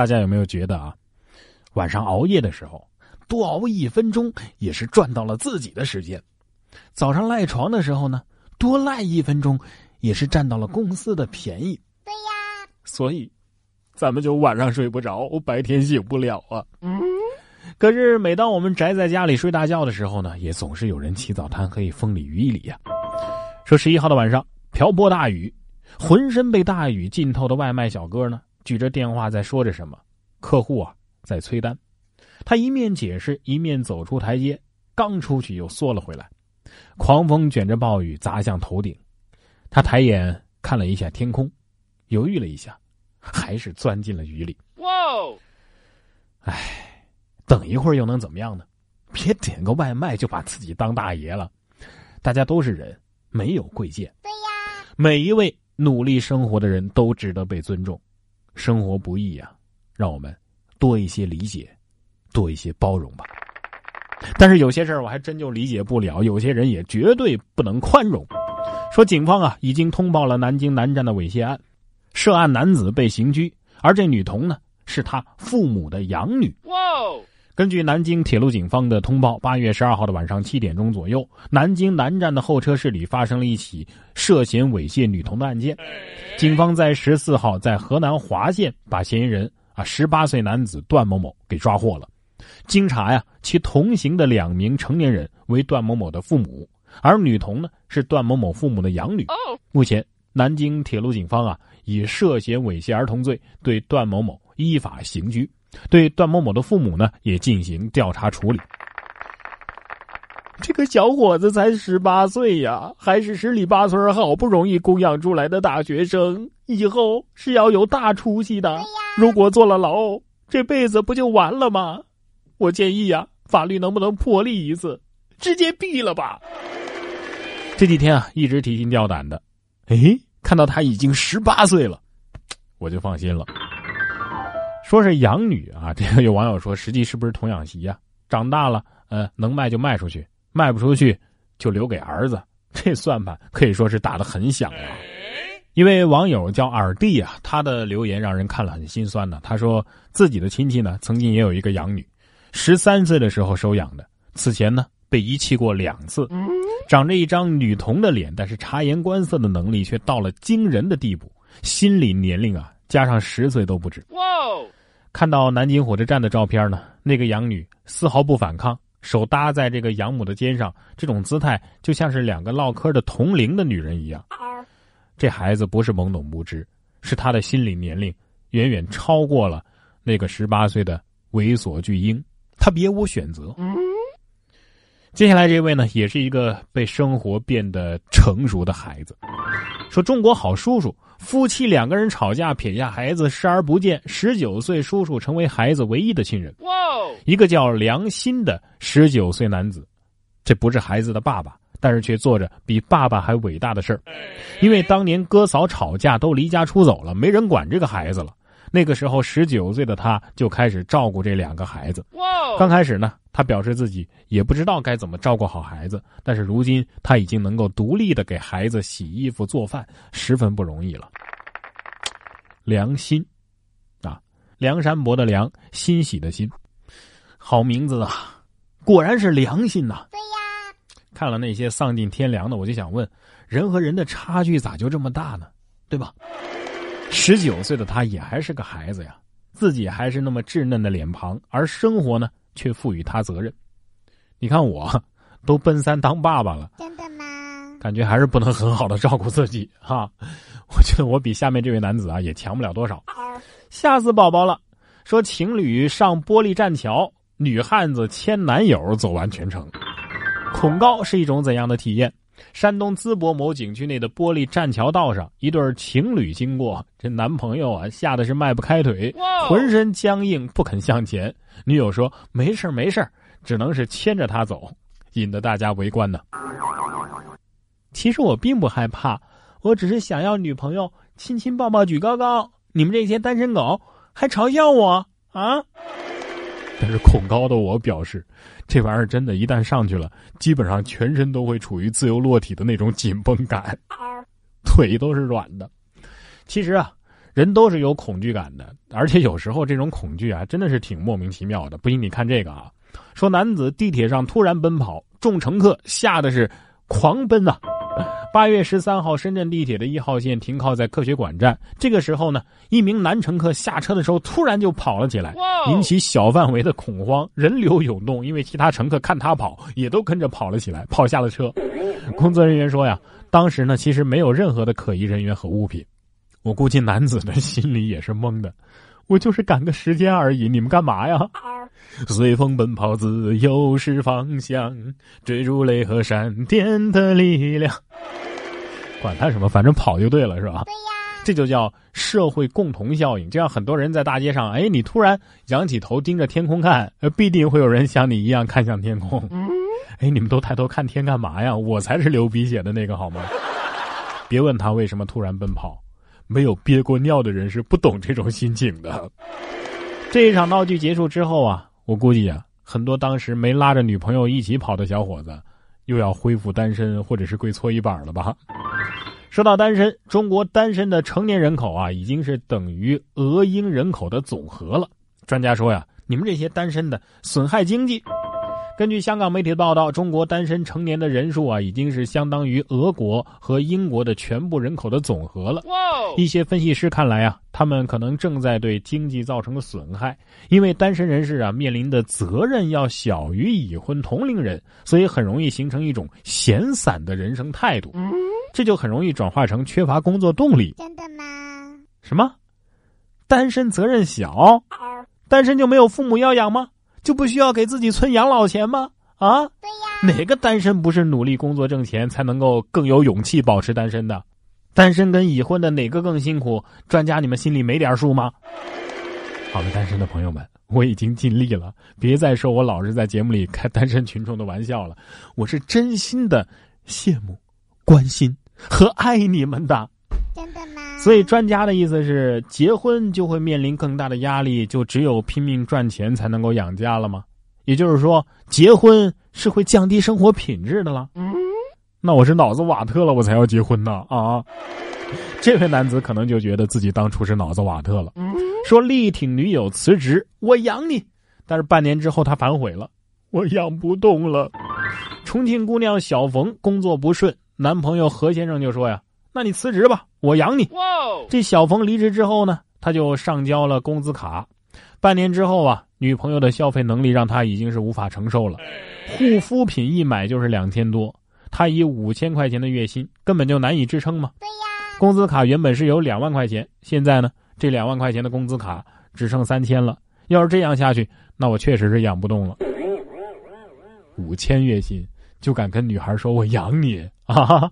大家有没有觉得啊？晚上熬夜的时候，多熬一分钟也是赚到了自己的时间；早上赖床的时候呢，多赖一分钟也是占到了公司的便宜。对呀，所以咱们就晚上睡不着，白天醒不了啊。可是每当我们宅在家里睡大觉的时候呢，也总是有人起早贪黑、风里雨里呀。说十一号的晚上，瓢泼大雨，浑身被大雨浸透的外卖小哥呢，举着电话在说着什么，客户啊。在催单，他一面解释，一面走出台阶，刚出去又缩了回来。狂风卷着暴雨砸向头顶，他抬眼看了一下天空，犹豫了一下，还是钻进了雨里。哇！哎，等一会儿又能怎么样呢？别点个外卖就把自己当大爷了。大家都是人，没有贵贱。对呀，每一位努力生活的人都值得被尊重。生活不易呀，让我们。多一些理解，多一些包容吧。但是有些事儿我还真就理解不了，有些人也绝对不能宽容。说警方啊已经通报了南京南站的猥亵案，涉案男子被刑拘，而这女童呢是他父母的养女。哇！根据南京铁路警方的通报，八月十二号的晚上七点钟左右，南京南站的候车室里发生了一起涉嫌猥亵女童的案件。警方在十四号在河南滑县把嫌疑人啊。十八岁男子段某某给抓获了。经查呀，其同行的两名成年人为段某某的父母，而女童呢是段某某父母的养女。目前，南京铁路警方啊以涉嫌猥亵儿童罪对段某某依法刑拘，对段某某的父母呢也进行调查处理。这个小伙子才十八岁呀，还是十里八村好不容易供养出来的大学生，以后是要有大出息的。如果坐了牢，这辈子不就完了吗？我建议呀，法律能不能破例一次，直接毙了吧？这几天啊，一直提心吊胆的，哎，看到他已经十八岁了，我就放心了。说是养女啊，这个有网友说，实际是不是童养媳呀？长大了，呃，能卖就卖出去。卖不出去，就留给儿子。这算盘可以说是打得很响啊！一位网友叫耳弟啊，他的留言让人看了很心酸呢。他说自己的亲戚呢，曾经也有一个养女，十三岁的时候收养的，此前呢被遗弃过两次，长着一张女童的脸，但是察言观色的能力却到了惊人的地步，心理年龄啊加上十岁都不止。哇！看到南京火车站的照片呢，那个养女丝毫不反抗。手搭在这个养母的肩上，这种姿态就像是两个唠嗑的同龄的女人一样。这孩子不是懵懂无知，是他的心理年龄远远超过了那个十八岁的猥琐巨婴，他别无选择。接下来这位呢，也是一个被生活变得成熟的孩子。说中国好叔叔，夫妻两个人吵架，撇下孩子视而不见。十九岁叔叔成为孩子唯一的亲人。哇！一个叫梁鑫的十九岁男子，这不是孩子的爸爸，但是却做着比爸爸还伟大的事儿。因为当年哥嫂吵架都离家出走了，没人管这个孩子了。那个时候，十九岁的他就开始照顾这两个孩子。刚开始呢，他表示自己也不知道该怎么照顾好孩子，但是如今他已经能够独立的给孩子洗衣服、做饭，十分不容易了。良心，啊，梁山伯的梁，欣喜的欣，好名字啊！果然是良心呐。对呀。看了那些丧尽天良的，我就想问：人和人的差距咋就这么大呢？对吧？十九岁的他也还是个孩子呀，自己还是那么稚嫩的脸庞，而生活呢却赋予他责任。你看我，都奔三当爸爸了，真的吗？感觉还是不能很好的照顾自己哈。我觉得我比下面这位男子啊也强不了多少，吓死宝宝了。说情侣上玻璃栈桥，女汉子牵男友走完全程，恐高是一种怎样的体验？山东淄博某景区内的玻璃栈桥道上，一对情侣经过，这男朋友啊吓得是迈不开腿，浑身僵硬不肯向前。女友说：“没事没事只能是牵着他走。”引得大家围观呢。其实我并不害怕，我只是想要女朋友亲亲抱抱举高高。你们这些单身狗还嘲笑我啊！但是恐高的我表示，这玩意儿真的，一旦上去了，基本上全身都会处于自由落体的那种紧绷感，腿都是软的。其实啊，人都是有恐惧感的，而且有时候这种恐惧啊，真的是挺莫名其妙的。不信你看这个啊，说男子地铁上突然奔跑，众乘客吓得是狂奔呐。八月十三号，深圳地铁的一号线停靠在科学馆站。这个时候呢，一名男乘客下车的时候突然就跑了起来，引起小范围的恐慌，人流涌动。因为其他乘客看他跑，也都跟着跑了起来，跑下了车。工作人员说呀，当时呢其实没有任何的可疑人员和物品。我估计男子的心里也是懵的，我就是赶个时间而已，你们干嘛呀？随风奔跑，自由是方向，追逐雷和闪电的力量。管他什么，反正跑就对了，是吧？对呀，这就叫社会共同效应。这样很多人在大街上，哎，你突然仰起头盯着天空看，呃，必定会有人像你一样看向天空。哎，你们都抬头看天干嘛呀？我才是流鼻血的那个，好吗？别问他为什么突然奔跑，没有憋过尿的人是不懂这种心情的。这一场闹剧结束之后啊。我估计呀，很多当时没拉着女朋友一起跑的小伙子，又要恢复单身，或者是跪搓衣板了吧？说到单身，中国单身的成年人口啊，已经是等于俄英人口的总和了。专家说呀，你们这些单身的损害经济。根据香港媒体的报道，中国单身成年的人数啊，已经是相当于俄国和英国的全部人口的总和了。一些分析师看来啊，他们可能正在对经济造成损害，因为单身人士啊面临的责任要小于已婚同龄人，所以很容易形成一种闲散的人生态度，这就很容易转化成缺乏工作动力。真的吗？什么？单身责任小？单身就没有父母要养吗？就不需要给自己存养老钱吗？啊，对呀。哪个单身不是努力工作挣钱才能够更有勇气保持单身的？单身跟已婚的哪个更辛苦？专家，你们心里没点数吗？好了，单身的朋友们，我已经尽力了，别再说我老是在节目里开单身群众的玩笑了。我是真心的羡慕、关心和爱你们的。真的吗？所以专家的意思是，结婚就会面临更大的压力，就只有拼命赚钱才能够养家了吗？也就是说，结婚是会降低生活品质的了。那我是脑子瓦特了，我才要结婚呢啊！这位男子可能就觉得自己当初是脑子瓦特了，说力挺女友辞职，我养你。但是半年之后他反悔了，我养不动了。重庆姑娘小冯工作不顺，男朋友何先生就说呀。那你辞职吧，我养你。这小冯离职之后呢，他就上交了工资卡。半年之后啊，女朋友的消费能力让他已经是无法承受了。护肤品一买就是两千多，他以五千块钱的月薪根本就难以支撑嘛。对呀。工资卡原本是有两万块钱，现在呢，这两万块钱的工资卡只剩三千了。要是这样下去，那我确实是养不动了。五千月薪就敢跟女孩说我养你啊？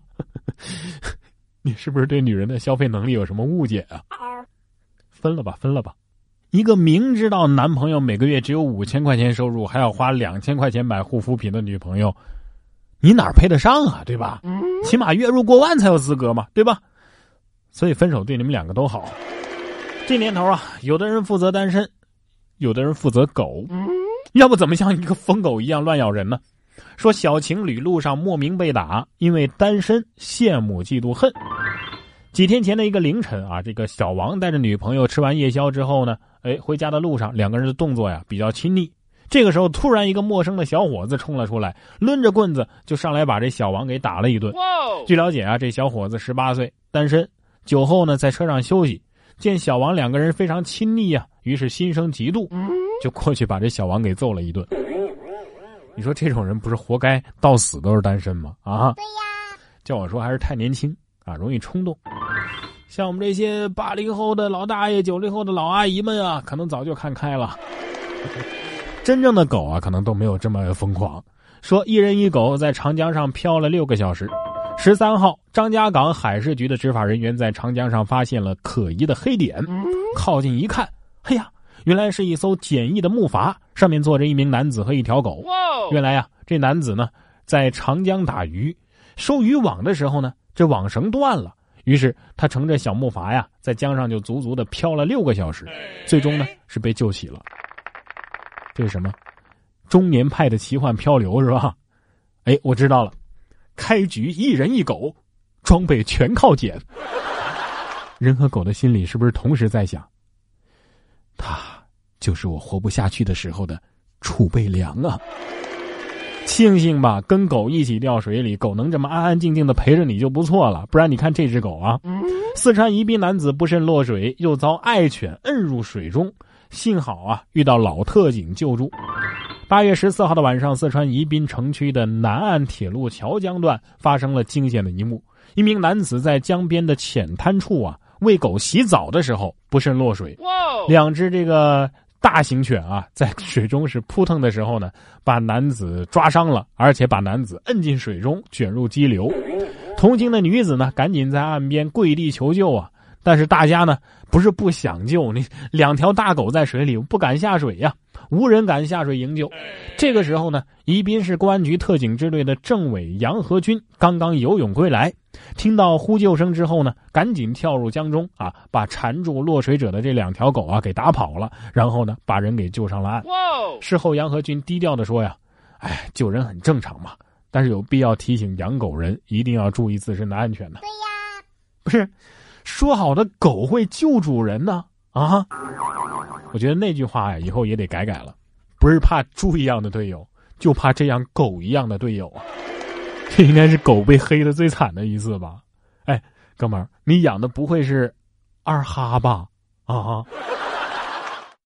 你是不是对女人的消费能力有什么误解啊？分了吧，分了吧！一个明知道男朋友每个月只有五千块钱收入，还要花两千块钱买护肤品的女朋友，你哪配得上啊？对吧？起码月入过万才有资格嘛，对吧？所以分手对你们两个都好。这年头啊，有的人负责单身，有的人负责狗，要不怎么像一个疯狗一样乱咬人呢？说小情侣路上莫名被打，因为单身羡慕嫉妒恨。几天前的一个凌晨啊，这个小王带着女朋友吃完夜宵之后呢，哎，回家的路上两个人的动作呀比较亲昵。这个时候突然一个陌生的小伙子冲了出来，抡着棍子就上来把这小王给打了一顿。据了解啊，这小伙子十八岁，单身，酒后呢在车上休息，见小王两个人非常亲昵呀，于是心生嫉妒，就过去把这小王给揍了一顿。你说这种人不是活该到死都是单身吗？啊，对呀，叫我说还是太年轻啊，容易冲动。像我们这些八零后的老大爷、九零后的老阿姨们啊，可能早就看开了。真正的狗啊，可能都没有这么疯狂。说一人一狗在长江上漂了六个小时。十三号，张家港海事局的执法人员在长江上发现了可疑的黑点，靠近一看，哎呀！原来是一艘简易的木筏，上面坐着一名男子和一条狗。原来呀，这男子呢在长江打鱼，收渔网的时候呢，这网绳断了，于是他乘着小木筏呀，在江上就足足的漂了六个小时，最终呢是被救起了。这是什么？中年派的奇幻漂流是吧？哎，我知道了，开局一人一狗，装备全靠捡。人和狗的心里是不是同时在想？他就是我活不下去的时候的储备粮啊！庆幸吧，跟狗一起掉水里，狗能这么安安静静的陪着你就不错了。不然你看这只狗啊，四川宜宾男子不慎落水，又遭爱犬摁入水中，幸好啊遇到老特警救助。八月十四号的晚上，四川宜宾城区的南岸铁路桥江段发生了惊险的一幕：一名男子在江边的浅滩处啊喂狗洗澡的时候不慎落水，两只这个。大型犬啊，在水中是扑腾的时候呢，把男子抓伤了，而且把男子摁进水中，卷入激流。同行的女子呢，赶紧在岸边跪地求救啊！但是大家呢，不是不想救你，两条大狗在水里不敢下水呀，无人敢下水营救。这个时候呢，宜宾市公安局特警支队的政委杨和军刚刚游泳归来。听到呼救声之后呢，赶紧跳入江中啊，把缠住落水者的这两条狗啊给打跑了，然后呢，把人给救上了岸。事后，杨和军低调的说呀：“哎，救人很正常嘛，但是有必要提醒养狗人一定要注意自身的安全呢。”对呀，不是说好的狗会救主人呢？啊，我觉得那句话呀，以后也得改改了，不是怕猪一样的队友，就怕这样狗一样的队友啊。这应该是狗被黑的最惨的一次吧？哎，哥们儿，你养的不会是二哈吧？啊！